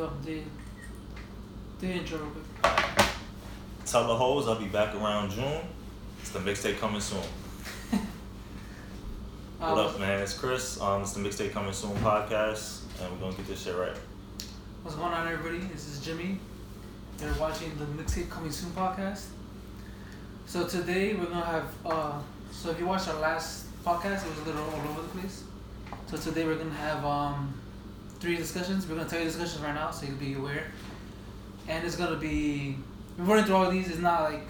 Do do your intro. Tell the hoes I'll be back around June. It's the mixtape coming soon. What Uh, up, man? It's Chris. Um, it's the mixtape coming soon podcast, and we're gonna get this shit right. What's going on, everybody? This is Jimmy. You're watching the Mixtape Coming Soon podcast. So today we're gonna have. Uh, so if you watched our last podcast, it was a little all over the place. So today we're gonna have um, three discussions. We're gonna tell you discussions right now, so you'll be aware. And it's gonna be. We're running through all these. It's not like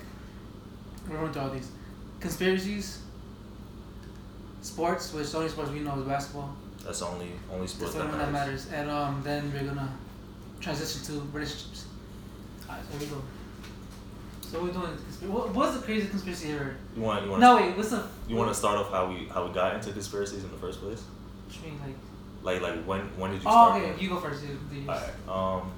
we're running through all these conspiracies, sports, which the only sports we know is basketball. That's the only only sport That's the that only one that matters. And um, then we're gonna transition to relationships. Alright, so here we go. So we're doing. Conspiracy. What, what's the craziest conspiracy ever? You want you want No wait, what's the? you want to start off how we how we got into conspiracies in the first place? What you mean like? Like like when when did you Oh, start? okay. You go first. You, you, Alright. Um.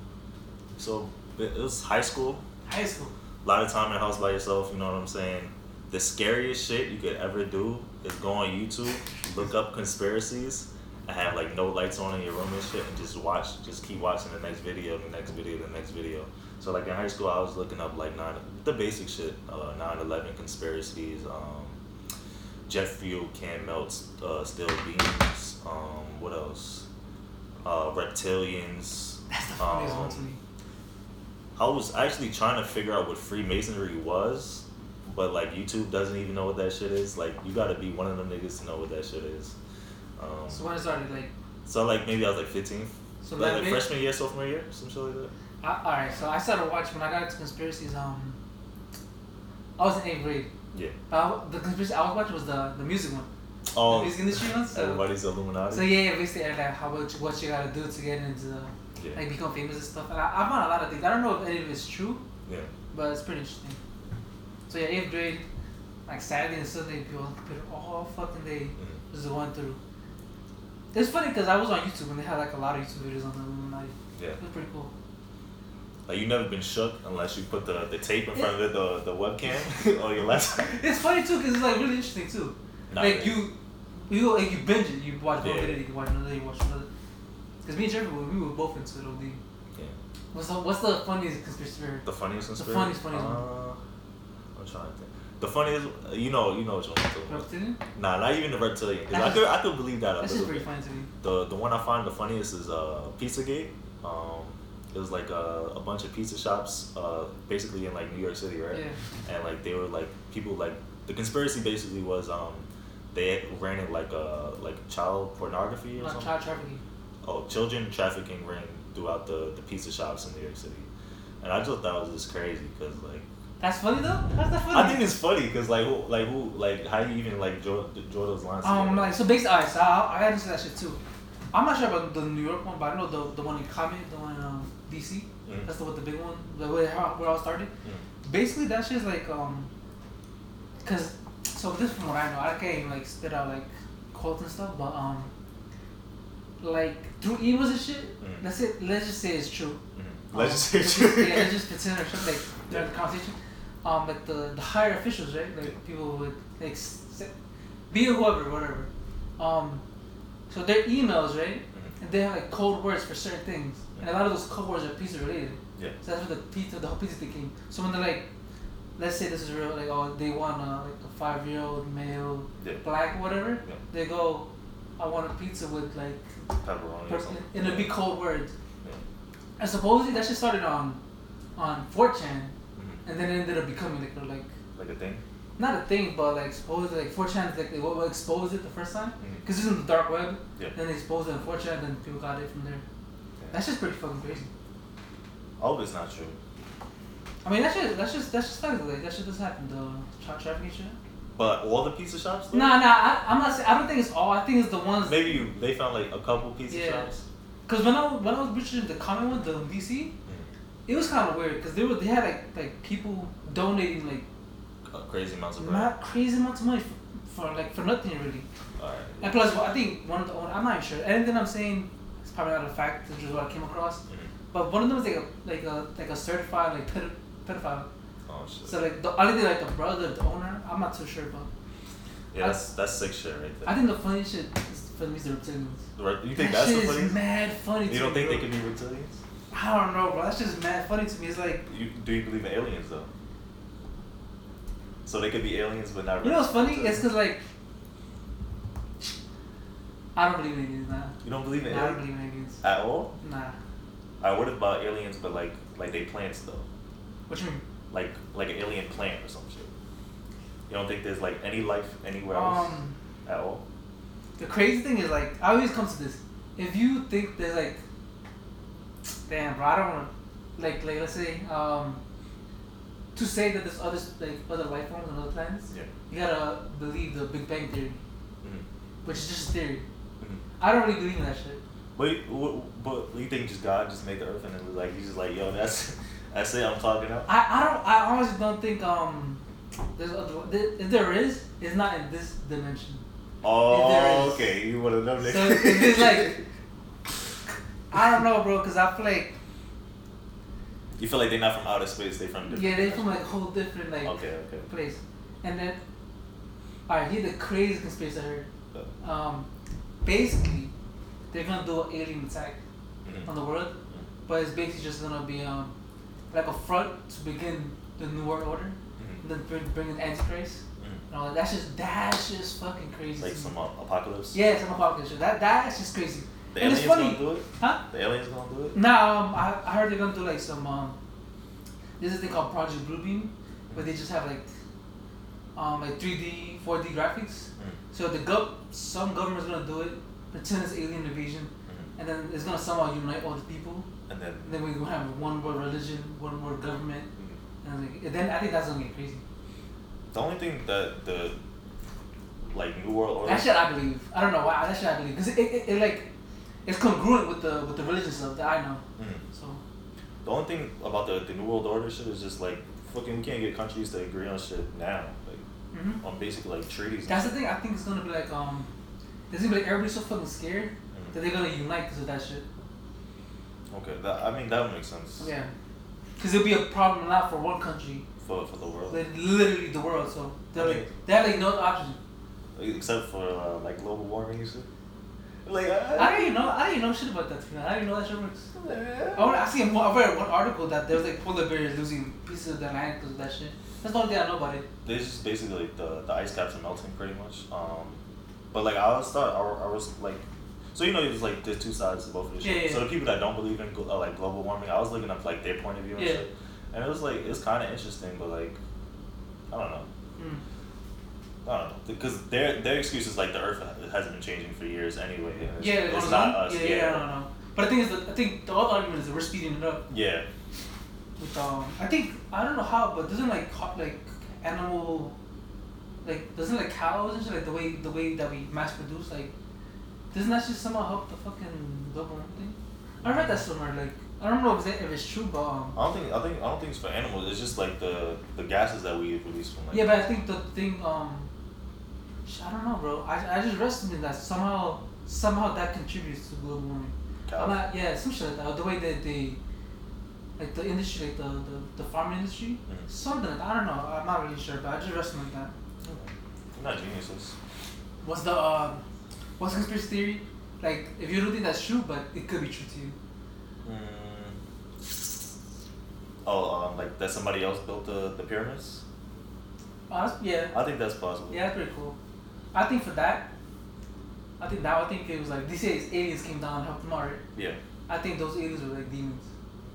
So it was high school. High school. A lot of time in the house by yourself. You know what I'm saying. The scariest shit you could ever do is go on YouTube, look up conspiracies, and have like no lights on in your room and shit, and just watch, just keep watching the next video, the next video, the next video. So like in high school, I was looking up like nine, the basic shit, uh, 9/11 conspiracies, um, jet fuel can melt uh, steel beams. Um, what else? Uh, reptilians. That's the funniest one Um, to me. I was actually trying to figure out what Freemasonry was, but like YouTube doesn't even know what that shit is. Like you gotta be one of them niggas to know what that shit is. Um, So when it started, like, so like maybe I was like 15, so like, like freshman year, sophomore year, some shit like that. I, all right. So I started watching when I got into conspiracies. Um, I was in eighth grade. Yeah. But I, the conspiracy I was watching was the the music one. Oh, music industry one. So, everybody's Illuminati. so yeah, yeah, basically like how you, what you gotta do to get into the, yeah. like become famous and stuff. And I, I found a lot of things. I don't know if any of it's true, yeah. but it's pretty interesting. So yeah, eighth grade, like Saturday and Sunday, people on the computer all fucking day Mhm. just going through. It's funny because I was on YouTube and they had like a lot of YouTube videos on the Illuminati. Yeah. It was pretty cool. Like you never been shook unless you put the, the tape in front of it, the the webcam or your laptop. It's funny too because it's like really interesting too. Nah, like man. you, you like you binge it. You watch one Yeah. video, you watch another, you watch another. Because me and Jeffrey, we were both into it. OD. Yeah. What's the What's the funniest conspiracy theory? The funniest The conspiracy. funniest, funniest one. uh, I'm trying to think. The funniest, you know, you know talking about. Reptilian? Nah, not even the reptilian. Cause I That's could, I could believe that a That's just pretty bit. funny to me. The the one I find the funniest is uh Pizzagate. Um, it was like a, a bunch of pizza shops, uh, basically in like New York City, right? Yeah. And like they were like people like the conspiracy basically was um they ran it like a like child pornography or something. child trafficking. Oh, children trafficking ring throughout the the pizza shops in New York City, and I just thought that was just crazy because like. That's funny though. That's not funny. I think it's funny because like who, like who like how you even like draw, draw those lines. Um, together? like so basically, alright. So I, I got into that shit too. I'm not sure about the New York one, but I know the the one in Comet, the one in um, DC. Mm. That's the what the big one, the where how- where I started. Mm. Basically, that shit's like um, cause so this from what I know, I can't even like spit out like quotes and stuff, but um, like through emails and shit. Mm. Let's say let's just say it's true. Mhm. Um, Legislature. yeah, let's just pretend or something like during the conversation. Um, like the the higher officials, right? Like Yeah. people would like s- s- be whoever, whatever. Um, so their emails, right? Mhm. And they have like code words for certain things, and a lot of those code words are pizza related. Yeah. So that's where the pizza, the whole pizza thing came. So when they're like, let's say this is real, like oh they want a like a five year old male, Yeah. black whatever. Yeah. They go, I want a pizza with like, Pepperoni. per- something. and it'd be code words. Yeah. And supposedly that shit started on, on 4chan, Mhm. and then it ended up becoming like a, like Like a thing. not a thing, but like supposedly like 4chan is like they what exposed it the first time, because it's in the dark web. Yeah. Then they exposed it on 4chan, then people got it from there. That's just pretty fucking crazy. I hope it's not true. I mean that shit, that's just that's just like like that shit just happened. The child trafficking shit. But all the pizza shops. though? Nah, nah, I, I'm not saying. I don't think it's all. I think it's the ones. Maybe you, they found like a couple pizza Yeah. shops. Cause when I when I was researching the Comet one, the DC, Mhm. it was kind of weird. Cause they were they had like like people donating like Uh, crazy amounts of bread. not crazy amounts of money for, for like for nothing really. Alright. And plus, well, I think one of the I'm not even sure. Anything I'm saying is probably not a fact. It's just what I came across. Mhm. But one of them was like a like a like a certified like ped- pedophile. Oh shit. So like the only thing like the brother, the owner, I'm not too sure about. yeah, that's that's sick shit right there. I think the funny shit is for me is the reptilians. Right, you think that that's shit the is funniest? mad funny. You don't me, think they bro. could be reptilians? I don't know, bro. That's just mad funny to me. It's like You, do you believe in aliens though? So they could be aliens, but not. you know what's funny? It's cause like I don't believe in aliens. Nah, you don't believe in nah I don't aliens believe in aliens. at all. Nah. Alright, what about aliens, but like like they plants though, What you mean? like like an alien plant or some shit. You don't think there's like any life anywhere else Um, at all? the crazy thing is like I always come to this. If you think there's like, damn, bro, I don't want to, like, like let's say, um, to say that there's other like other life forms on other planets, Yeah. you gotta believe the Big Bang theory, Mm-hmm. which is just a theory. Mm-hmm. I don't really believe in that shit. But but you think just God just made the earth and it was like he's just like yo that's that's it I'm talking out. I, I don't I honestly don't think um there's other if there is it's not in this dimension. Oh is. okay, you want to know So it's like I don't know, bro, because I feel like you feel like they're not from outer space, they from different. yeah they're from like a whole different like Okay, okay. place, and then alright here's the crazy conspiracy I heard. Um, basically they're gonna do an alien attack mhm. on the world, but it's basically just gonna be um like a front to begin the new world order, Mhm. and then bring bring in Antichrist. Mhm. And all that. That's just that's just fucking crazy. Like some me. uh, apocalypse. Yeah, some apocalypse. That that's just crazy. The and it's aliens funny, gonna do it. huh? The aliens gonna do it. No, um, I, I heard they're gonna do like some um, there's this thing called Project Bluebeam, where they just have like um like 3D, 4D graphics. Mhm. So the gov some government's gonna do it, pretend it's alien invasion, Mhm. and then it's gonna somehow unite all the people. And then. And then we're gonna have one world religion, one world government, Mhm. and like, then I think that's gonna get crazy. The only thing that the like New World Order. That shit I believe. I don't know why. That shit I believe because it, it, it, like it's congruent with the with the religious stuff that I know. Mhm. So The only thing about the, the New World Order shit is just like fucking we can't get countries to agree on shit now. Like mhm. on basically like treaties. that's the thing. I think it's gonna be like um, it's gonna be like everybody's so fucking scared Mhm. that they're gonna unite because of that shit. Okay, that I mean that would make sense. Yeah, because it'll be a problem not for one country, For for the world. like literally the world. So they're Okay. like they have like no option. Except for uh, like global warming and shit. Like I, I don't even know. I don't even know shit about that. I don't even know that shit works. I, I, I see. I read one article that there was like polar bears losing pieces of their land because of that shit. That's the only thing I know about it. There's just basically like the, the ice caps are melting pretty much. Um, but like I was thought I, I was like, so you know there's like there's two sides to both of this Yeah, shit. yeah, So the people that don't believe in uh, like global warming, I was looking up like their point of view and Yeah. shit, and it was like it's kind of interesting, but like I don't know. Mm. I don't know because their their excuse is like the Earth hasn't been changing for years anyway. it's, Yeah, it's it's not us. Yeah, yeah, I don't know. But the thing is, that I think the other argument is that we're speeding it up. Yeah. With um, I think I don't know how, but doesn't like like animal, like doesn't like cows and shit like the way the way that we mass produce like, doesn't that just somehow help the fucking global warming thing? I read that somewhere. Like I don't know if it's, if it's true, but um, I don't think I think I don't think it's for animals. It's just like the the gases that we release from like. yeah, but I think the thing um, I don't know, bro. I I just read something that somehow somehow that contributes to global warming. I'm not, yeah, some shit like that. The way that they, like the industry, like the the, the farming industry, Mhm. something like that. I don't know. I'm not really sure, but I just read something like that. Not geniuses. What's the uh, what's the conspiracy theory? Like, if you don't think that's true, but it could be true to you. Mm. Oh, um, like that somebody else built the, the pyramids? Uh, yeah, I think that's possible. yeah, that's pretty cool. I think for that, I think now I think it was like they say aliens came down and helped them out. Right? Yeah. I think those aliens were like demons.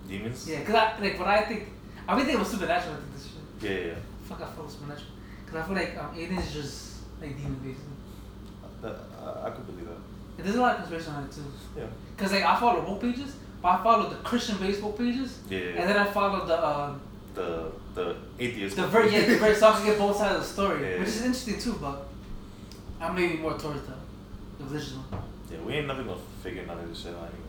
Demons? Yeah, cause I like what I think. I mean, it was supernatural. I think this shit. Yeah, yeah. yeah. Fuck, I feel supernatural. Cause I feel like um, aliens just like demons basically. That, I, I could believe that. There's a lot of conspiracy on it too. Yeah. Cause like I follow both pages, but I follow the Christian baseball pages, Yeah, and then I follow the uh, the the atheist. the very yeah, the very so I can get both sides of the story, Yeah, which is interesting too. But I'm leaning more towards the the religious one. Yeah, we ain't never gonna figure none of this shit out anyway.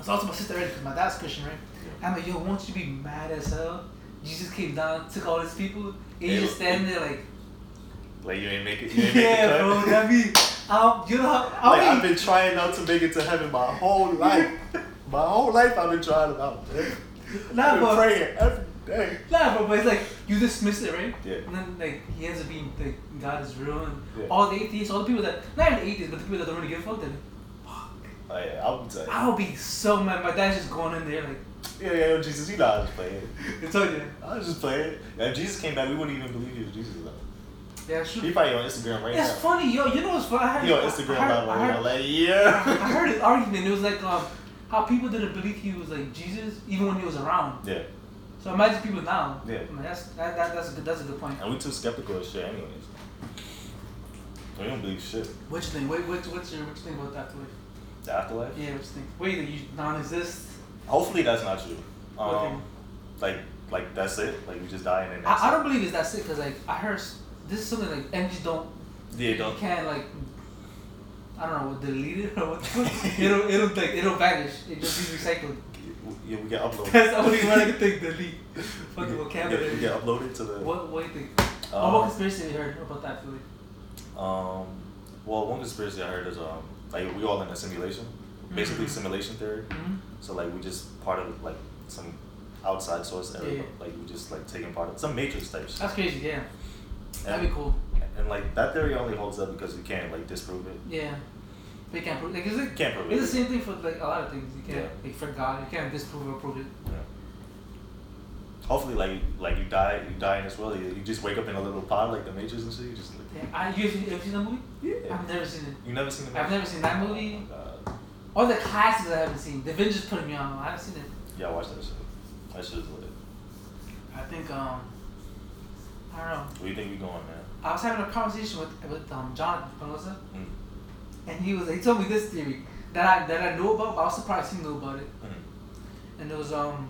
I talked to my sister already because my dad's Christian, right? Yeah. I'm like, yo, won't you be mad as hell? Jesus came down, took all these people, and you just stand there like, Like you ain't make it. You ain't make yeah, cut. bro. That mean, um, you know how? Like I've been trying not to make it to heaven my whole life. my whole life I've been trying it out. Nah, I've been but- praying every day. Nah, bro, but it's like you dismiss it, right? Yeah. And then like he ends up being like God is real, and Yeah. all the atheists, all the people that not even atheists, but the people that don't really give a fuck, they're fuck. Oh, yeah, I'll be telling you. I would be so mad. My dad's just going in there like, Yeah, yeah, Jesus, you know I was playing. it's you. I was just playing. If Jesus came back, we wouldn't even believe he was Jesus Yeah, He probably on Instagram right It's now. It's funny, yo. You know what's funny? I heard, He on Instagram I heard, live I right now, heard, like I heard his argument. It was like um, how people didn't believe he was like Jesus even when he was around. Yeah, So imagine people now. Yeah. I mean, that's that, that that's a good that's a good point. and we too skeptical of shit anyways. We don't believe shit. What you think? What, what, what's your what you think about that afterlife? The afterlife. Yeah, what you think? What do you think? You non-exist? Hopefully that's not true. Um, thing? like like that's it. Like we just die and then I, I don't believe it's that sick because like I heard this is something like energies don't Yeah, you don't. can't like I don't know delete it or what it'll it'll like it'll vanish it just be recycled Yeah, we get uploaded. that's the only one I can think delete fucking vocabulary we get uploaded to the. what what do you think Um, what conspiracy have you heard about that Philly Um, well, one conspiracy I heard is um, like we all in a simulation, basically Mhm. simulation theory. mm-hmm. So like we just part of like some outside source area, Yeah. like we just like taking part of some matrix type shit. that's crazy yeah that'd be cool and like that theory only holds up because you can't like disprove it. yeah They can't prove like it's like can't prove it's it. the same thing for like a lot of things you can't Yeah. like for God you can't disprove or prove it Yeah. Hopefully, like like you die, you die in this world. You, you just wake up in a little pod like the Matrix and shit. You just like yeah I you have, you ever seen that movie yeah. I've never seen it You never seen the movie? I've never seen that Oh movie God. All the classics I haven't seen. The Avengers put me on. I haven't seen it. Yeah, watch that shit. That shit is lit. I think um, I don't know. Where you think we going, man? I was having a conversation with with um John Pelosa, Mm. and he was he told me this theory that I that I knew about. But I was surprised he knew about it. Mm. And it was um,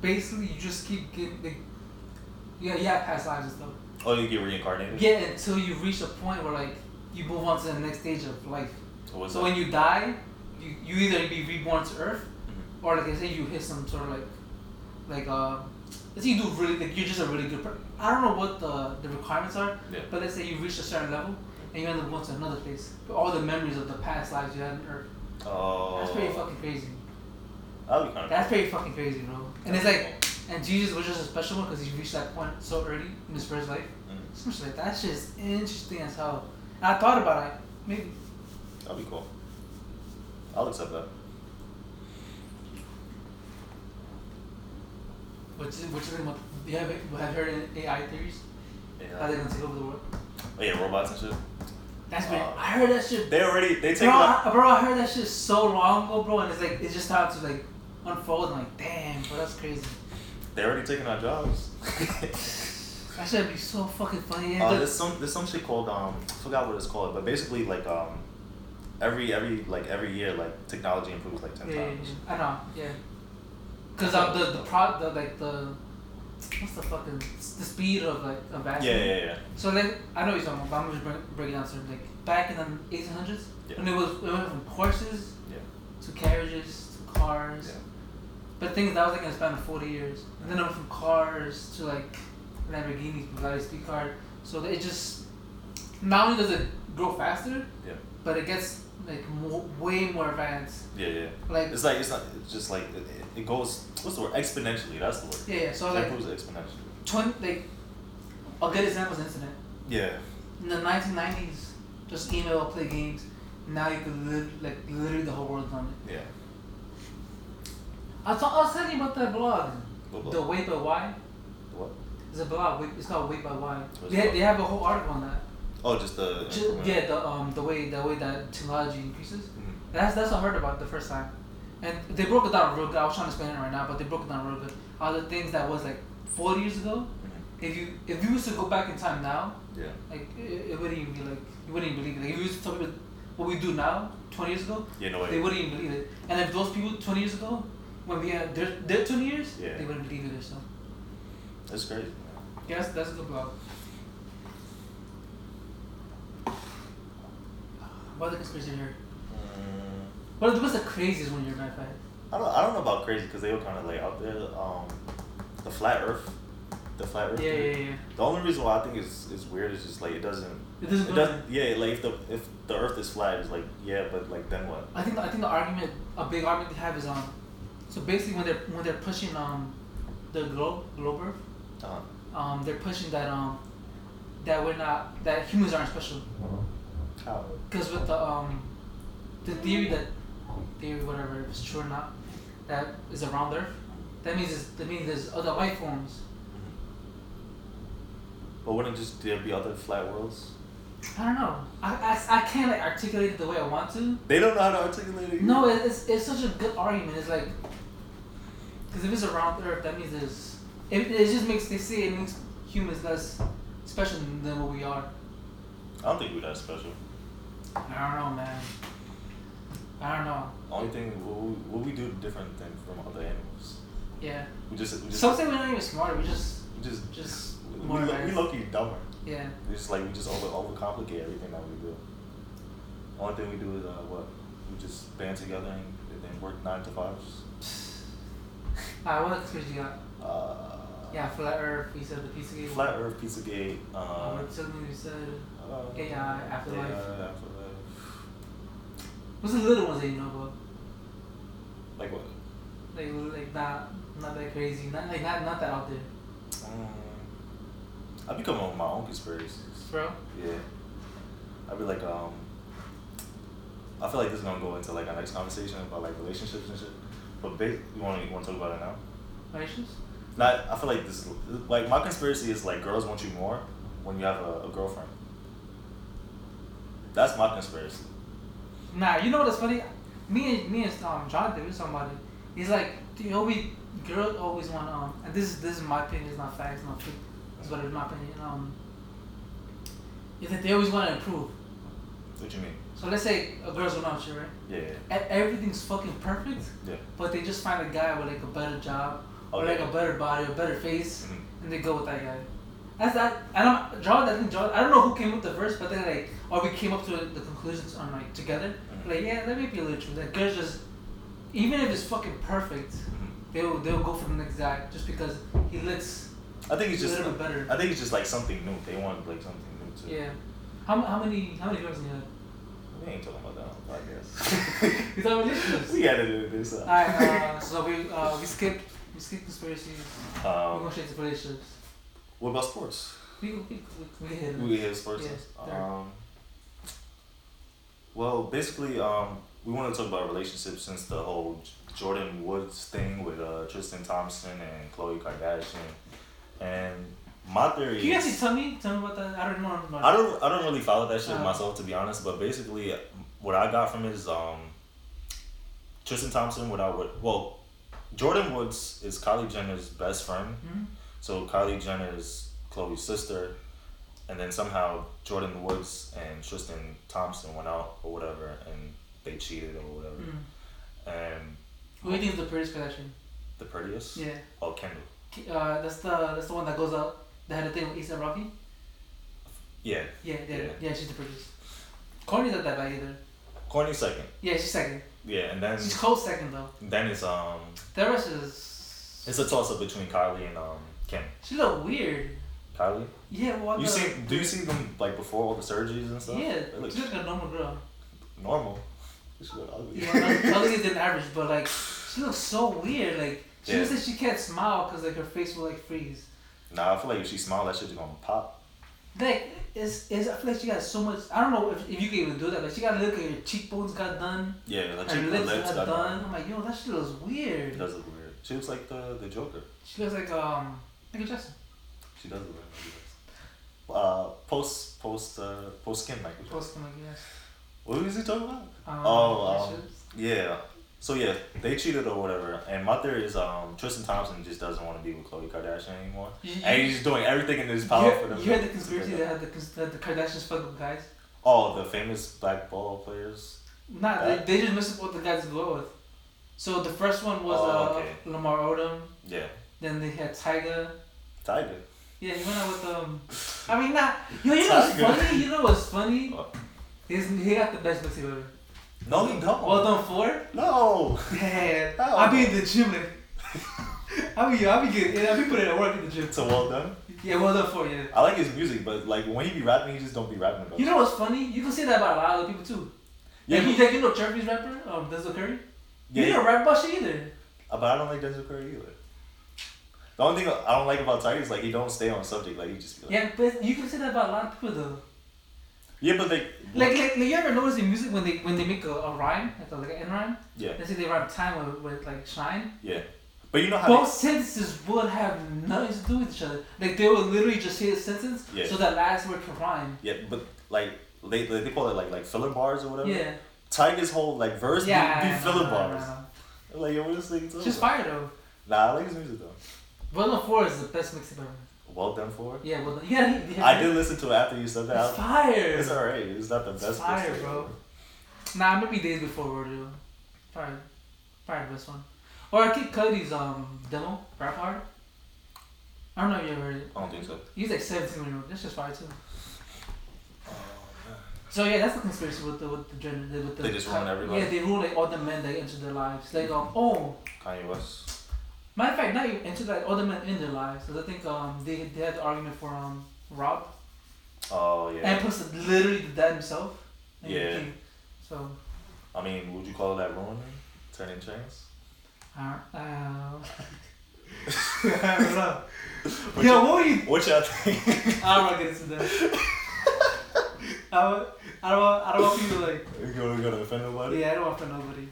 basically you just keep getting like, yeah you past lives and stuff. Oh, you get reincarnated. Yeah, until you reach a point where like you move on to the next stage of life. So what's So that? when you die, you you either be reborn to Earth Mhm. or like I say, you hit some sort of like, like uh, let's say you do really like you're just a really good person. I don't know what the the requirements are, Yeah. but let's say you reach a certain level and you end up going to another place. But all the memories of the past lives you had on Earth. Oh. That's pretty fucking crazy. That'd be kind of. That's pretty fucking crazy, bro. And it's like, and Jesus was just a special one because he reached that point so early in his first life. Mm. So like that's just interesting as hell. And I thought about it, maybe. That'd be cool. I'll accept that. You what you think about? Do you have have you heard AI theories? How they Yeah. gonna take over the world? Oh yeah, robots and shit. That's been. Uh, I heard that shit They already they take bro. I, bro, I heard that shit so long ago, bro, and it's like it just started to like unfold. I'm like, damn, bro, that's crazy. They already taking our jobs. That should be so fucking funny. uh, there's some there's some shit called um I forgot what it's called, but basically like um every every like every year like technology improves like ten yeah, yeah, times. yeah, I know, yeah. Cause of the the pro the like the what's the fucking the speed of like Yeah, advancement. yeah, yeah. So like I know what you're talking about, but I'm just break, breaking down certain like back in the 1800s Yeah. when it was it went from horses Yeah. to carriages to cars. Yeah. But the thing is, that was like in a span of 40 years. And then it went from cars to like Lamborghinis, Bugatti speed car. So it just, not only does it grow faster, Yeah. but it gets like mo- way more advanced. Yeah, yeah. Like, It's like it's not it's just like it, it- goes what's the word exponentially. That's the word. yeah, yeah. So it like, improves exponentially. 20, like, a good example is internet. Yeah. In the 1990s, just email, play games. Now you could live, like, literally the whole world's on it. Yeah. I, was I was telling you about that blog. Blog? The Wait But Why. What? It's a blog. It's called Wait But Why. They, they have a whole article on that. Oh, just the. Ju- yeah, the um the way the way that technology increases. Mhm. That's that's what I heard about the first time, and they broke it down real good. I was trying to explain it right now, but they broke it down real good. All the things that was like forty years ago. Mhm. If you if you was to go back in time now, Yeah. like it, it wouldn't even be like you wouldn't even believe it. Like if you was to tell people what we do now, twenty years ago, Yeah. No way. they wouldn't even believe it. And if those people twenty years ago, when we had their their twenty years, Yeah. they wouldn't believe it. So That's crazy. Man. yeah, that's, that's a good blog. What other conspiracy you heard? Mm, What what's the craziest one you're mad at? I don't. I don't know about crazy because they were kind of like out there. Um, the flat Earth. The flat Earth. Yeah, theory. yeah, yeah. The only reason why I think is is weird is just like it doesn't. It doesn't. It doesn't. Yeah, like if the if the Earth is flat, it's like yeah, but like then what? I think I think the argument, a big argument they have is um, so basically when they're when they're pushing um, the globe globe Earth, Uh, um, they're pushing that um, that we're not that humans aren't special how? because with the um, the theory that theory whatever if it's true or not that is around Earth. That means it's, that means there's other life forms. But wouldn't just there be other flat worlds? I don't know. I, I, I can't like articulate it the way I want to. They don't know how to articulate it. No, it- it's it's such a good argument. It's like because if it's around Earth, that means there's it, it just makes they say it makes humans less special than what we are. I don't think we're that special. I don't know, man. I don't know. Only thing what we, what we do different than from other animals. Yeah. We just we just Some say we're not even smarter. We just we just just we, more we, low key dumber. yeah. We just like we just over overcomplicate everything that we do. Only thing we do is uh, what we just band together and, then work nine to fives. Alright, what conspiracy you got? Uh, Yeah, flat Earth. We said the pizza game. Flat Earth, Pizzagate. Uh, Uh, what something we said. uh, AI, Afterlife. AI, afterlife. What's the little ones that you know about? Like what? Like like not not that crazy. Not like not not that out there. Um, I be coming up with my own conspiracies. Bro. Yeah. I'd be like, um, I feel like this is gonna go into like a nice conversation about like relationships and shit. But ba- you want you want to talk about it now? Relations? Not. I feel like this like my conspiracy is like girls want you more when you have a, a girlfriend. That's my conspiracy. Nah, you know what's funny? Me and me and um John did about it. He's like, you always girls always want um and this is this is my opinion, it's not facts, it's not truth. It's what it's my opinion. Um is that they always want to improve. What you mean? So let's say a girl's going out with you, right? Yeah. yeah. And everything's fucking perfect, Yeah. but they just find a guy with like a better job or Okay. like a better body, a better face, Mhm. and they go with that guy. That's that. I don't draw that. Draw. I don't know who came up with the first, but then like, or we came up to the conclusions on like together. Mhm. Like, yeah, that may be a little true. That girls just, even if it's fucking perfect, Mhm. they'll they'll go for the next guy just because he looks I think it's a just. little bit better. I think it's just like something new. They want like something new too. Yeah. How, how many how many girls do you have? We ain't talking about that on the podcast. Talking about relationships? we edited this. Uh, Alright, uh, so we uh we skip we skip conspiracies. we um, go straight to relationships. what about sports? We we we, we hit We hit sports. Yeah, um, well, basically, um, we want to talk about relationships since the whole Jordyn Woods thing with uh, Tristan Thompson and Khloe Kardashian, and my theory Can you actually tell me tell me about that? I don't know. I don't I don't really follow that shit Uh, myself to be honest, but basically what I got from it is um Tristan Thompson without what well Jordyn Woods is Kylie Jenner's best friend. Hmm? So Kylie Jenner is Khloe's sister and then somehow Jordyn Woods and Tristan Thompson went out or whatever and they cheated or whatever. Mm. And Who do you think is the prettiest Kardashian? the prettiest? Yeah. Oh Kendall. Uh, that's the that's the one that goes out. That had a thing with A$AP Rocky. Yeah. Yeah, yeah, yeah, Yeah. She's the prettiest. Kourtney's not that bad either. Courtney second. Yeah, she's second. Yeah, and then She's close second though. then it's um The rest is. it's a toss up between Kylie and um Kim. She look weird. Kylie? Yeah, well. You the, see? Do you see them like before all the surgeries and stuff? Yeah, They look she looks like a normal girl. normal. She look ugly. Yeah, uglier than average, but like she looks so weird. Like she Yeah. said she can't smile because like her face will like freeze. Nah, I feel like if she smiled, that shit's gonna pop. Like it's, it's I feel like she got so much. I don't know if, if you can even do that. but she got to look at her cheekbones got done, Yeah, her, her cheek, her lips, lips got, got done. done. I'm like, yo, that shit looks weird. It does look weird. She looks like the the Joker. She looks like um Michael Jackson. She does look like Michael Jackson. Uh, post post uh post skin Jackson. Post like yes. What was he talking about? Um, Oh, um. Yeah. So yeah, they cheated or whatever. And my theory is um Tristan Thompson just doesn't want to be with Khloe Kardashian anymore. You- And he's just doing everything in his power for them. you heard the conspiracy that had the, that the Kardashians fuck with guys? Oh, the famous black ball players. Nah, Uh, they, they just messed up what the guys go with. So the first one was Oh, uh. Lamar Odom. Yeah. Then they had Tyga. Tiger. Yeah, he went out with um. I mean, not. Yo, you know what's funny? You know what's funny? He's, he got the best mixtape ever. No, he don't. Well done four. No. Yeah, I be in the gym like. I be I be good. I be putting in work in the gym. So well done. Yeah, well done four. Yeah. I like his music, but like when he be rapping, he just don't be rapping about. You know what's funny? You can say that about a lot of other people too. Yeah, Yeah, like, you, like, you know Jeremy's rapper, um, Denzel Curry. Yeah, You don't rap about shit either. Uh, but I don't like Denzel Curry either. The only thing I don't like about Tyga is like he don't stay on subject. Like he just be like, Yeah, but you can say that about a lot of people though. Yeah, but they Like, like, like you ever notice in music when they when they make a, a rhyme, like a, like an end rhyme? yeah, Let's say they rhyme time with, with like shine. yeah. But you know how Both sentences would have nothing to do with each other. Like they would literally just say a sentence, Yeah. so that last word can rhyme. they, yeah, but like they they, they call it like like filler bars or whatever. Yeah. Tyga's whole like verse be, be I know, filler I know, I bars. know. Like yo, what is thing It's just fire though. Nah, I like his music though. Well Done Four is the best mixtape ever. Well done for. it. Yeah, well done. Yeah, he, I did listen to it after you said that. It's fire. It's alright. It's not the It's best. fire, mixtape bro. Nah, maybe days before Rodeo. Probably, probably the best one. Or Kid Cudi's um demo, Rap Hard. I don't know if you ever heard it. I don't think so. He's like 17 when he wrote. That's just fire too. So yeah, that's the conspiracy with the with the gender with the. They just ruin everybody? Yeah, they ruin like all the men that enter their lives. Like um oh, Kanye West. Matter of fact, not even enter the men in their lives. Cause I think um they they had the argument for um Rob Oh yeah. and plus literally the dad himself. and Yeah. So I mean, would you call that ruining? Turning chains? uh, uh, I don't know. What Yo, what were you? What y'all think? I don't want to get into that. I don't, I don't want, I don't want people like, you gonna, gonna offend nobody? yeah, I don't want to nobody.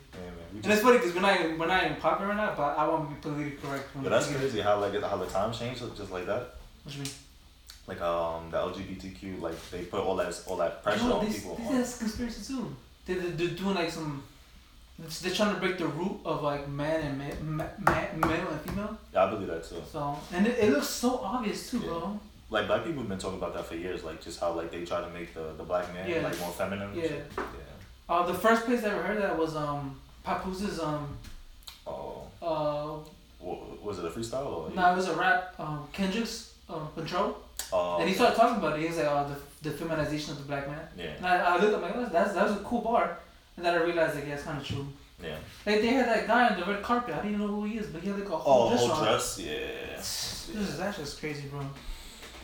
Yeah, man. We And it's funny because we're not, even- we're not even popular right now, but I want to be politically correct. when but we that's think of it. crazy how like how the times changed just like that. What you mean? Like um the LGBTQ like they put all that all that pressure No, on this, people. this on- is conspiracy too. They, they, they're doing like some, they're trying to break the root of like man and man, ma- ma- male and female. Yeah, I believe that too. So, and it, it looks so obvious too, bro. Like black people have been talking about that for years, like just how like they try to make the, the black man Yeah. like more feminine. Yeah. shit. Yeah. Uh, the first place I ever heard that was um Papooses um Oh. uh wa- was it a freestyle or? no it was a rap um Kendrick's um Control Oh. and he started talking about it. He was like oh the, the feminization of the black man. Yeah. And I, I looked at my like that's that was a cool bar, and then I realized like yeah it's kind of true. Yeah. Like they had that guy on the red carpet. I didn't even know who he is, but he had like a whole Oh, dress whole dress. Yeah. This is that's just crazy, bro.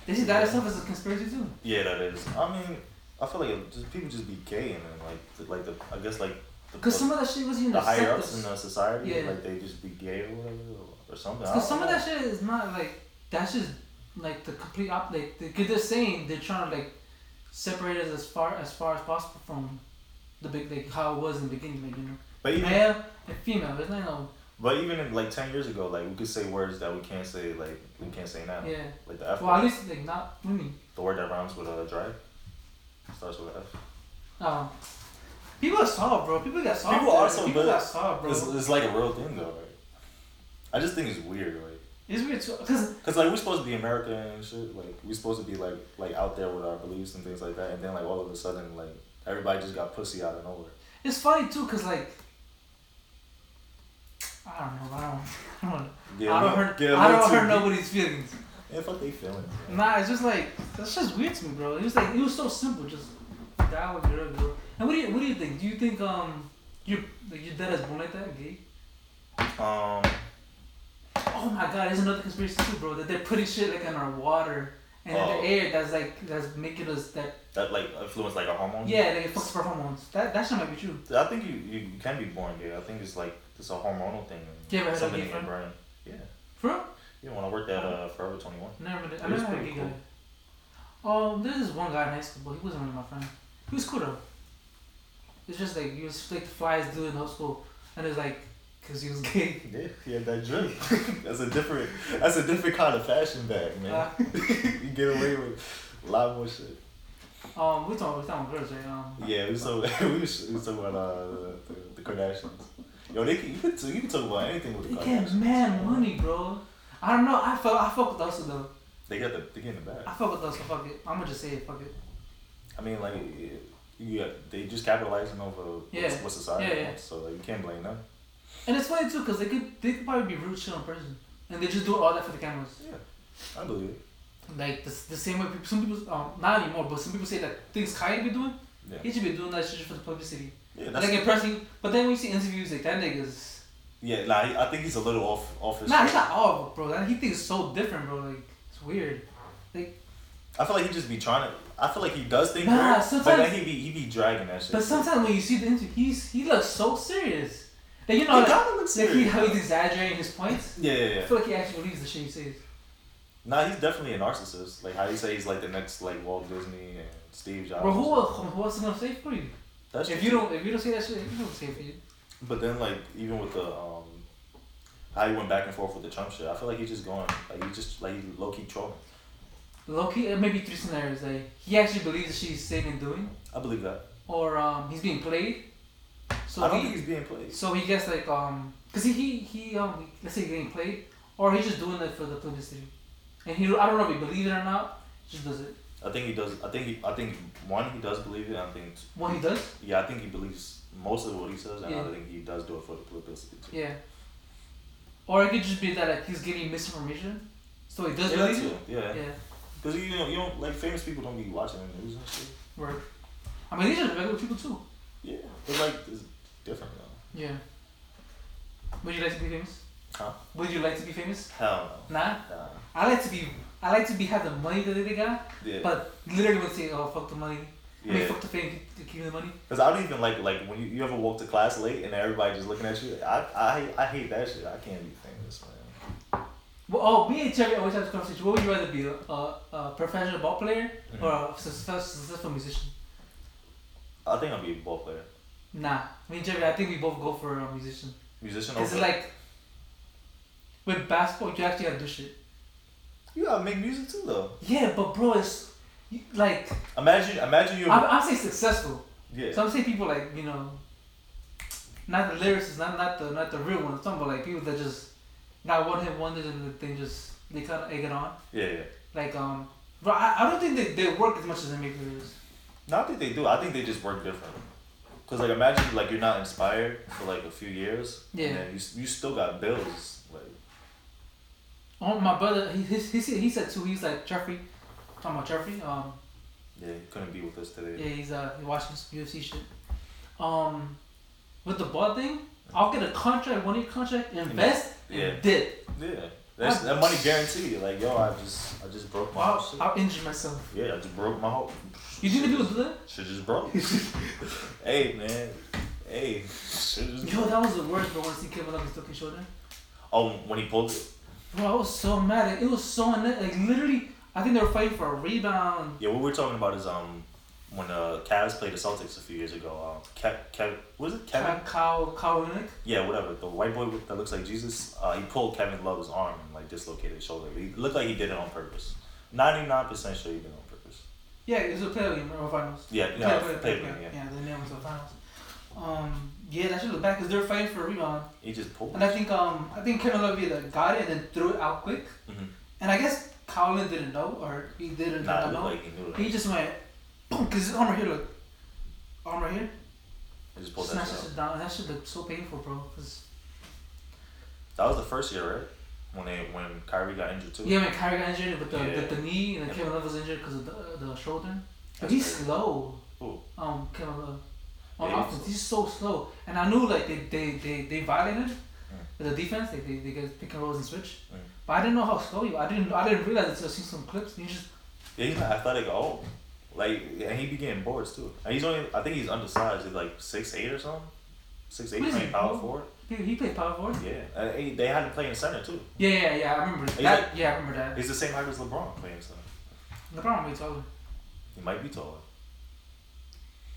They see that itself as a conspiracy too. Yeah, that is. I mean, I feel like it just people just be gay and then like like the I guess like the, Cause some of that shit was even the higher ups in the society Yeah. like they just be gay or whatever or, something. Cause don't some of that shit is not like that's just like the complete op. Like they, they're saying they're trying to like separate us as far as far as possible from the big like how it was in the beginning. Like you know, But even male and female. There's not no but even in, like ten years ago, like we could say words that we can't say like we can't say now. yeah. Like the F Well, at least like not women. the word that rhymes with a drag starts with F. Um, people are soft, bro. People got soft. People are so People got soft, bro. It's, it's like a real thing though, right? I just think it's weird, like. It's weird too, cause Cause like we're supposed to be American and shit. Like we're supposed to be like like out there with our beliefs and things like that. And then like all of a sudden like everybody just got pussy out of nowhere. it's funny too, cause like. I don't know. I don't. I don't. Get I don't hurt. get I don't hurt nobody's feelings. Yeah, fuck they feelings. man. Nah, it's just like that's just weird to me, bro. It was like it was so simple, just die with your girl. And what do you what do you think? Do you think um you like your dad is born like that, gay? Um, Oh my god, there's another conspiracy too, bro. That they're putting shit like in our water and in Oh. the air that's like that's making us that that like influence like a hormone. yeah, like it fucks our hormones. That that shit might be true. I think you, you you can be born gay. I think it's like it's a hormonal thing. Yeah, a Something in your brain. Yeah. For real? Yeah, when I worked at uh, Forever Twenty One. Never did. I never had a pretty gay cool. guy. Um, there's this one guy in high school, but he wasn't really my friend. He was cool though. It's just like you was like the flyest dude in high school, and it's like, cause he was gay. Yeah, he had that drip. that's a different. That's a different kind of fashion bag, man. Uh, you get away with a lot more shit. um, we talking we talking girls, right? Um, Yeah, we talking. we was, we was talking about uh, the, the, Kardashians. Yo, they can, you can you can talk about anything with the they Kardashians. get mad money, bro. I don't know. I fuck I fuck with us though. They got the they get in the bag. I fuck with us. So fuck it. I'm gonna just say it. Fuck it. I mean, like, yeah, they just capitalizing over Yeah. what, society Yeah, yeah. wants. So like, you can't blame them. And it's funny too, cause they could they could probably be rude shit on person, and they just do all that for the cameras. Yeah, I believe it. Like the, the same way people, some people um not anymore, but some people say that things Kanye be doing, Yeah. he should be doing that shit for the publicity. Yeah, that's, like impressing. But then when you see interviews like that niggas, yeah. Nah, he, I think he's a little off off his. nah, he's not all of it, bro. He thinks so different, bro. Like it's weird. Like. I feel like he just be trying to. I feel like he does think Nah, weird, but then he be he be dragging that shit. But sometimes when you see the interview, he's he looks so serious. Like you he know, like, looks like he how he's exaggerating his points. yeah, yeah, I yeah. feel like he actually believes the shit he says. Nah, he's definitely a narcissist. Like how you say he's like the next like Walt Disney and Steve Jobs. Bro, who else, who else is gonna say for you? That's If true. you don't, if you don't say that shit, you don't say for you. But then like even with the um, how he went back and forth with the Trump shit, I feel like he's just going like he just like low key trolling. Low key, uh, maybe three scenarios. Like he actually believes that she's saying and doing, I believe that. or um, he's being played. So I don't he, think he's being played. so he gets like um, cause he he, he um, let's say he's getting played, or he's just doing it for the publicity, and he I don't know if he believes it or not. Just does it. I think he does. I think he. I think one he does believe it. I think What he does, yeah. I think he believes most of what he says, and Yeah. I think he does do it for the publicity too. yeah. Or it could just be that like he's getting misinformation, so he does Yeah, believe too. it. Yeah. Yeah, Because you don't, you don't like famous people don't be watching the news and shit. word. I mean, these are regular people too. Yeah. But like it's different though. Yeah. Would you like to be famous? Huh? Would you like to be famous? Hell Nah. no. Nah. Nah. I like to be. I like to be have the money that they got, Yeah. but literally would say, "Oh fuck the money." I mean, yeah. fuck the fame to keep the money. Because I don't even like like when you, you ever walk to class late and everybody just looking at you. I I I hate that shit. I can't be. Well, oh, me and Terry always have this conversation. What would you rather be, a, a, a professional ball player Mhm. or a successful, successful musician? I think I'll be a ball player, Nah, me and Jerry, I think we both go for a musician. musician. Cause over- like with basketball, you actually gotta do shit. you gotta make music too though. Yeah, but bro, it's you- like Imagine imagine you. I'm, I'm saying successful. yeah. So I'm saying people like you know, not the lyricists, not not the not the real ones. I'm talking about like people that just got one hit wonders and they just they kind of egg it on. yeah yeah. Like um, bro, I, I don't think they, they work as much as they make videos. No, I think they do. I think they just work different. Cause like imagine like you're not inspired for like a few years. Yeah. And then you you still got bills. Like Oh, my brother, he he he said, he said too. He's like Jeffrey, talking about Jeffrey. Um, yeah, he couldn't be with us today. yeah, he's uh he watching some UFC shit. Um, with the ball thing, I'll get a contract, one year contract, invest, Yeah. and dip. Yeah. That's that money guaranteed. Like yo, I just I just broke my I'll, shit. I'll injure myself. Yeah, I just broke my whole. You think people do that? Shit just broke. hey man, hey, shit just. Yo, that was the worst. But when I see Kevin Love looking shoulder, Oh, when he pulled it. bro, I was so mad. It was so unne- like literally. I think they were fighting for a rebound. Yeah, what we're talking about is um when the Cavs played the Celtics a few years ago. Um, Kev, Kev, was it Kevin? Kyle, Kyle, Renick. Yeah, whatever. The white boy that looks like Jesus. Uh, he pulled Kevin Love's arm and like dislocated his shoulder. He looked like he did it on purpose. Ninety nine percent sure he did it on purpose. Yeah, it was a playoff game or finals. Yeah, yeah, play- play play- play- yeah. Yeah, the name was the finals. Um, yeah, that should look bad because they're fighting for a rebound, He just pulled. and I think um I think Kevin Love either got it and then threw it out quick, hmm and I guess Colin didn't know or he didn't Nah, know. like he he just went boom because his arm right here look, arm right here, He just pulled that shit that shit down, that shit looked so painful, bro. 'cause- That was the first year, right? When they when Kyrie got injured too. yeah, when Kyrie got injured with the, Yeah. the, the knee, and then Yeah. Kevin Love was injured because of the the shoulder. But he's crazy. slow. Who? Um, Kevin Love. On Yeah, offense, he's so slow, and I knew like they they they, they violated Mm. the defense. They, they they get pick and rolls and switch, Mm. but I didn't know how slow he. was. I didn't I didn't realize until I seen some clips. And He just Yeah, he's not athletic at all. Like, and he be getting boards too. And he's only, I think he's undersized. He's like six eight or something. Six eight, playing he? power Oh. forward. he, he played power forward. Yeah, and he, they had him playing center too. Yeah yeah yeah. I remember that. like- yeah, I remember that. He's the same height as LeBron playing center. LeBron way taller. He might be taller.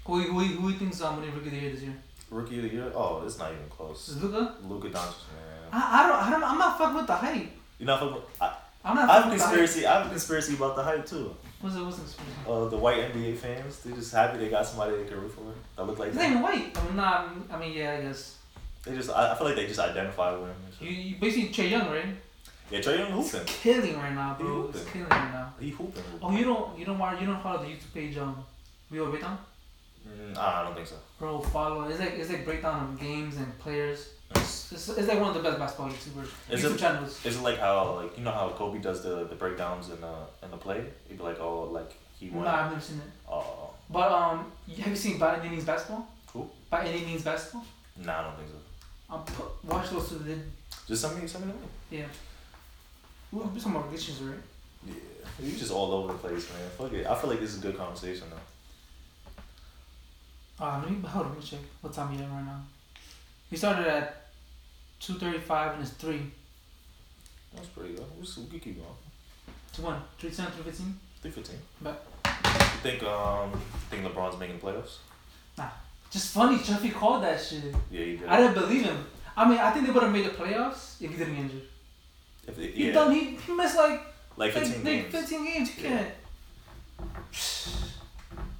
Who who who he thinks um winning rookie of the year this year? Rookie of the year? Oh, it's not even close. Is Luka? Luka Doncic, man. I, I don't I don't I'm not fucking with the hype. You know, I, I'm not I have a with the hype. conspiracy. I have a conspiracy about the hype too. What's it the conspiracy? Uh, the white NBA fans, they're just happy they got somebody they can root for. That look like He's not them. even white. I mean nah. I mean yeah I guess. They just, I, I feel like they just identify with him. You, you basically Trae Young right? Yeah, Trae Young hooping. killing right now, He bro. It's hooping. killing right now. He hooping. Oh, you don't, you don't want, you don't follow the YouTube page, um, Real Breakdown? Mm, I don't think so. Bro, follow. It's like, it's like breakdown of games and players. It's, it's, it's like one of the best basketball YouTubers. Is YouTube it- channels. Is it like how like you know how Kobe does the, the breakdowns in the in the play? He'd be like, oh, like he won. Nah, I've never seen it. Oh, But um, have you seen By Any Means Basketball? Who? By Any Means Basketball. nah, I don't think so. I'll put, watch those two. Then Just send me, send me the yeah. We'll do some more glitches, right? Yeah, you just all over the place, man. Fuck it. I feel like this is a good conversation though. Uh, let me hold on. Let me check. What time are you at right now? We started at two thirty-five and it's three. That's pretty good. We, we could keep going. To one. Three ten, three fifteen. Three fifteen. But think um think LeBron's making playoffs? Nah. Just funny, Jeffy called that shit. Yeah, he did. I didn't believe him. I mean, I think they would have made the playoffs if he didn't get injured. If it- He yeah, done. He, he missed like like like, 15 like games. 15 games. You Yeah. can't.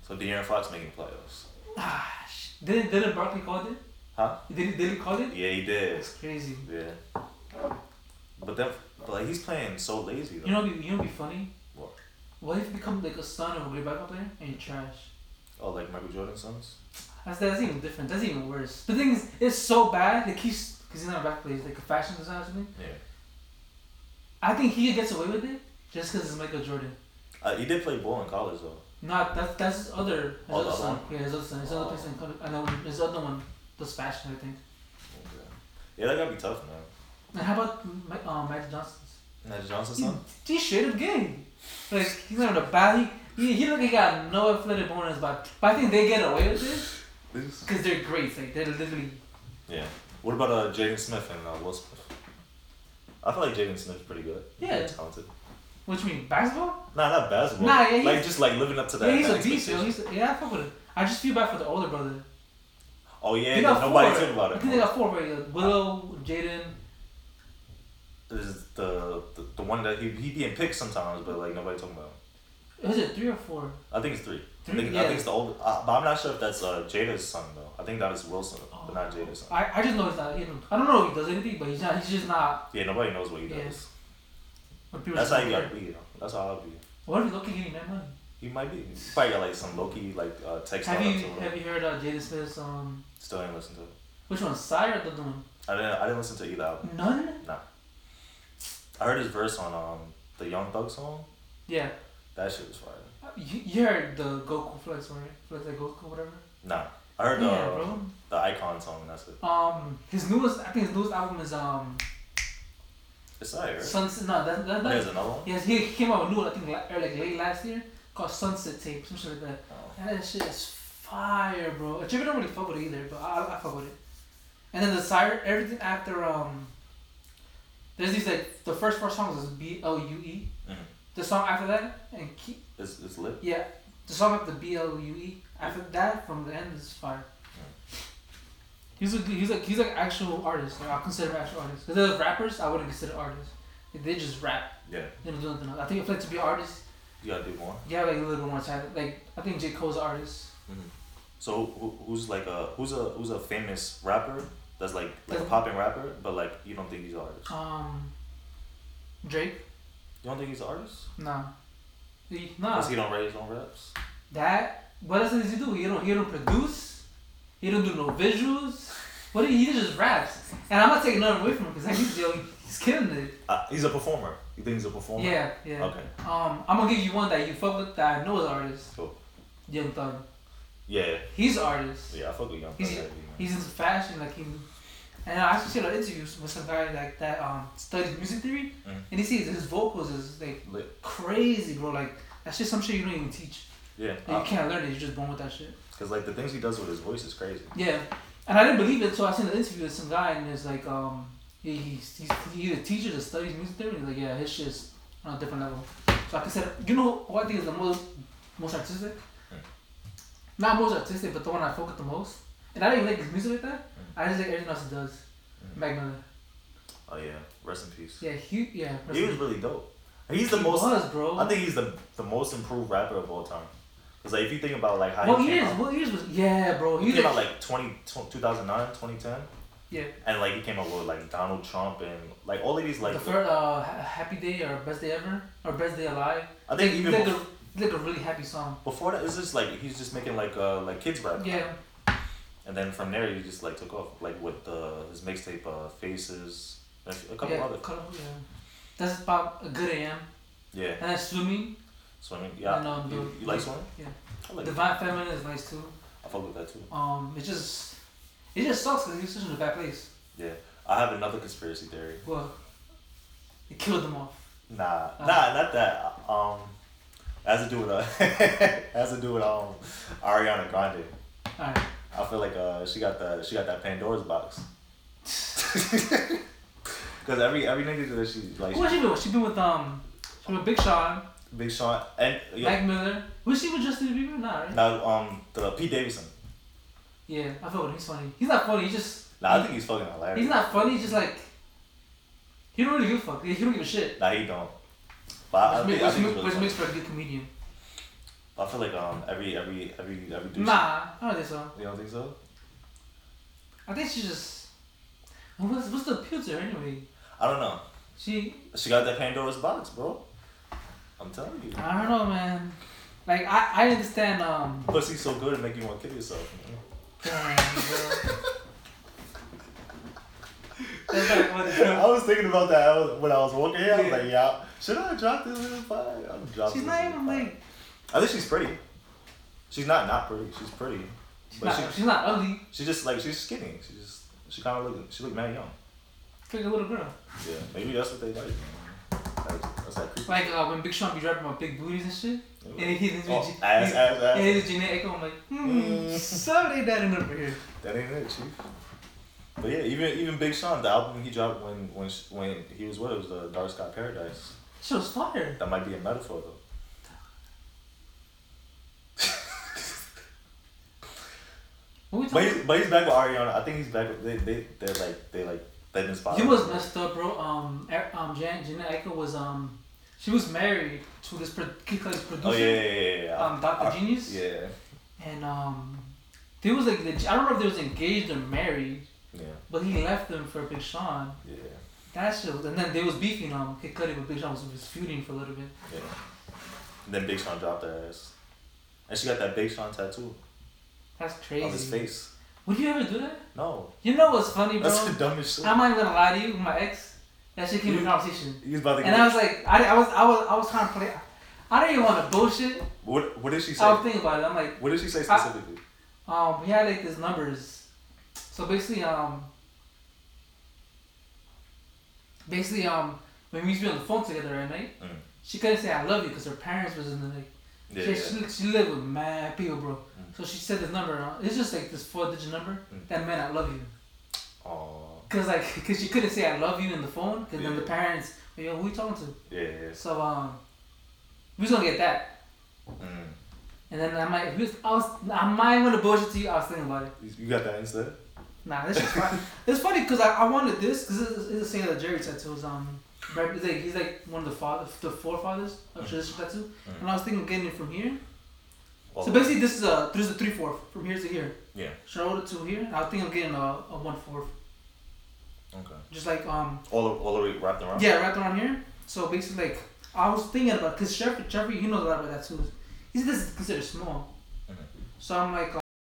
So De'Aaron Fox making playoffs. Ah, sh- didn't didn't Barkley call it? Huh? Did he, did he call it? Yeah, he did. That's crazy. Yeah. But then, but like he's playing so lazy though. You know, be- you know, what'd be funny. What? What if you become like a son of a great basketball player and you're trash? oh, like Michael Jordan's sons. That's that's even different. That's even worse. The thing is, it's so bad. Like he's because he's not a basketball player. He's like a fashion designer or something. Yeah. I think he gets away with it just because it's Michael Jordan. Uh, he did play ball in college though. Not that's that's his other his Oh, other son. other Yeah, his other son. His other Oh. person. I know his other one does fashion. I think. Yeah, that gotta be tough, man. And how about Mike, uh, Magic Johnson's? Magic Johnson's son. he straight up gay. Like he's not a bad. He he, he look like he got no athletic bonus, but but I think they get away with it This- because they're great. Like they're literally. Yeah. What about uh Jaden Smith and uh, Will Smith? I feel like Jaden Smith's pretty good. Yeah. pretty talented. What you mean basketball? Nah, not basketball. Nah, yeah, like he's- just like living up to that. yeah, he's that a beast, yo. He's yeah, I fuck with it. I just feel bad for the older brother. Oh yeah, They got nobody four. talking about I it. think they got four, right? Uh, Willow, Jaden. Is the, the the one that he he being picked sometimes, but like nobody talking about. Is it three or four? I think it's three. I Three? think, Yeah. I think it's the old, uh, but I'm not sure if that's uh, Jada's son though. I think that is Wilson, but not Jada's son. I, I just know he's not. You know, I don't know if he does anything, but he's not. He's just not. Yeah, nobody knows what he Yeah. does. That's how you gotta be. You know? That's how I'll be. What if looking getting that money? He might be. He probably got like some Loki like uh, text Have you have you heard uh, Jaden Smith's um Still ain't listen to it. which one SYRE or the one? I didn't. I didn't listen to either album. None. Nah. I heard his verse on um the Young Thug song. Yeah, That shit was fire. you, you heard the Goku flex right? Flex like Goku whatever. Nah, I heard the yeah, the Icon song. That's it. Um, his newest I think his newest album is um It's alright, right? Sunset. No, that that, There's that another one. yes he he came out with a new one, I think la- or like late last year called Sunset Tape some shit like that. Oh. That shit is fire, bro. Jimmy don't really fuck with it either, but I, I fuck with it. And then the SYRE, everything after um. There's these like the first four songs is B L U E. Mhm. The song after that and keep It's it's lit. yeah, the song after B L U E after that from the end is fire. He's a he's like he's like actual artist. Like I consider him actual artist. Cause the rappers I wouldn't consider artists. Like, they just rap. Yeah. They don't do nothing else. I think if like to be artist, You gotta do more. Yeah, like a little bit more talent. Like I think J Cole's an artist. So who, who's like a who's a who's a famous rapper that's like like a popping rapper, but like you don't think he's an artist. Um, Drake. You don't think he's an artist? Nah. He, nah. Cause he don't write his own raps. That. What else does he do? He don't. He don't produce. He don't do no visuals. What he, he just raps. And I'm not taking nothing away from him because he's yo, he's killing it. Uh, he's a performer. You think he's a performer? Yeah, yeah. Okay. Um, I'm gonna give you one that you fuck with that I know is an artist. Cool. Young Thug. Yeah. He's an artist. Yeah. I fuck with Young He's- heavy. He's into fashion, like he. And I actually seen an interviews with some guy like that um studies music theory, Mm. and he sees his vocals is like lit. crazy, bro. Like that's just some shit you don't even teach. Yeah. Like, you can't learn it. You're just born with that shit. Cause like the things he does with his voice is crazy. Yeah, and I didn't believe it, so I seen an interview with some guy, and it's like, um, he, he's, he's he either teaches or studies music theory, and he's like, yeah, his shit's on a different level. So I consider, you know, what I think is the most most artistic. Not most artistic, but the one I focus the most. And I didn't even like his music like that. Hmm. I just like everything else he does. Hmm. Mac Miller. Oh yeah. Rest in peace. Yeah, he yeah. He was really dope. He's the He most. was, bro. I think he's the the most improved rapper of all time. Cause like if you think about like how what he came years? out, What years was? Yeah, bro. he He came was out like 20, 2009, 2010. yeah. And like he came up with like Donald Trump and like all of these like the first uh, Happy Day or Best Day Ever or Best Day Alive. I think Like, even like, bef- like a really happy song. before that it's just like he's just making like uh like kids rap. Yeah. And then from there he just like took off like with the his mixtape uh, Faces and a couple yeah, other yeah. That's about a good AM. yeah And then swimming. swimming yeah And, um, you, you like swimming Yeah. I like Divine Feminine is nice too. I fuck with that too Um, it just, it just sucks because he's such in a bad place. yeah I have another conspiracy theory Well, it killed them off. nah Uh. nah not that um has to do with uh has to do with um Ariana Grande Alright. I feel like uh she got the she got that Pandora's box because every every nigga that she like Who has she been with? She been with um, she been with Big Sean. Big Sean, and yeah, Mac Miller. Was she with Justin Bieber? Nah, right? now um the Pete Davidson. Yeah, I feel it. He's funny. He's not funny. He's just. Nah, I think he's fucking hilarious. He's not funny. He's just like. He don't really give a fuck. He don't give a shit. Nah, he don't. But I, Which, think, I think which, really which makes for a good comedian. I feel like um every every every every douche. Nah, I don't think so. You don't think so? I think she just. What's, what's the appeal to her anyway? I don't know. She. She got that Pandora's box, bro. I'm telling you. I don't know, man. Like I, I understand. Um. Pussy's so good at making you want to kill yourself. Man. Damn, bro. That's not funny, bro. I was thinking about that I was- when I was walking here. I was like, yeah, should I drop this little fire? I'm dropping She's not even like. I think she's pretty. She's not not pretty. She's pretty. She's But not, she, she's not ugly. She's just like she's skinny. She just she kind of look she look mad young. Like a little girl. Yeah, maybe that's what they like. man. That's, that's that creepy. Like uh, when Big Sean be dropping about big booties and shit. And he he's Oh, ass, ass, ass. And he's Jhené Aiko. I'm like, hmm, Mm. somebody that in over here. That ain't it, chief. But yeah, even even Big Sean, the album he dropped when when when he was what it was the Dark Sky Paradise. She was fire. That might be a metaphor though. But he's, but he's back with Ariana. I think he's back with they they they're like they like they've been spotted. He was messed up, bro. Um, um, Jan, Jhené Aiko was um, she was married to this pro- Kid Cudi's producer. Oh yeah yeah yeah yeah. Um, Dot da Genius. Yeah And um, they was like leg- I don't know if they was engaged or married, yeah but he left them for Big Sean. yeah That shit. Was, and then they was beefing. Um, Kid Cudi with Big Sean was, was feuding for a little bit. yeah. And then Big Sean dropped her ass, and she got that Big Sean tattoo That's crazy. on his face. Would you ever do that? No, You know what's funny, bro? that's the dumbest shit. I'm not even gonna lie to you. My ex, that shit came in conversation. He was about to. And I was like, I, I was, I was, I was trying to play. I didn't even want to bullshit. what what did she say? I was thinking about it. I'm like, What did she say I- specifically? um, he had like these numbers. So basically, um, basically, um, when we used to be on the phone together at night, Mm. she couldn't say I love you because her parents was in the like. Yeah, she, yeah. she, she lived with mad people, bro. Mm. So she said this number. uh, It's just like this four-digit number. Mm. That meant I love you. Aw. Cause like, cause she couldn't say I love you in the phone. Cause then the Yeah. parents, yo, who you talking to? Yeah, yeah. So um, we was gonna get that. Mm. And then I might, I was, I might want to bullshit to you. I was thinking about it. You- You got that instead? Nah, this is fun. it's funny because I, I wanted this because it's, it's the same that Jerry tattoos. Um, right, he's like he's like one of the father, the forefathers of Mm. traditional tattoo. Mm. And I was thinking of getting it from here. Well, So basically, this is a this is a three fourth from here to here. Yeah. Shoulder to here. I think I'm getting a, a one fourth, Okay. just like um All the, all the way wrapped around? yeah wrapped around here. So basically, like I was thinking about because Jeffrey Jeffrey he knows a lot about tattoos. He said this is considered small. Mhm. So I'm like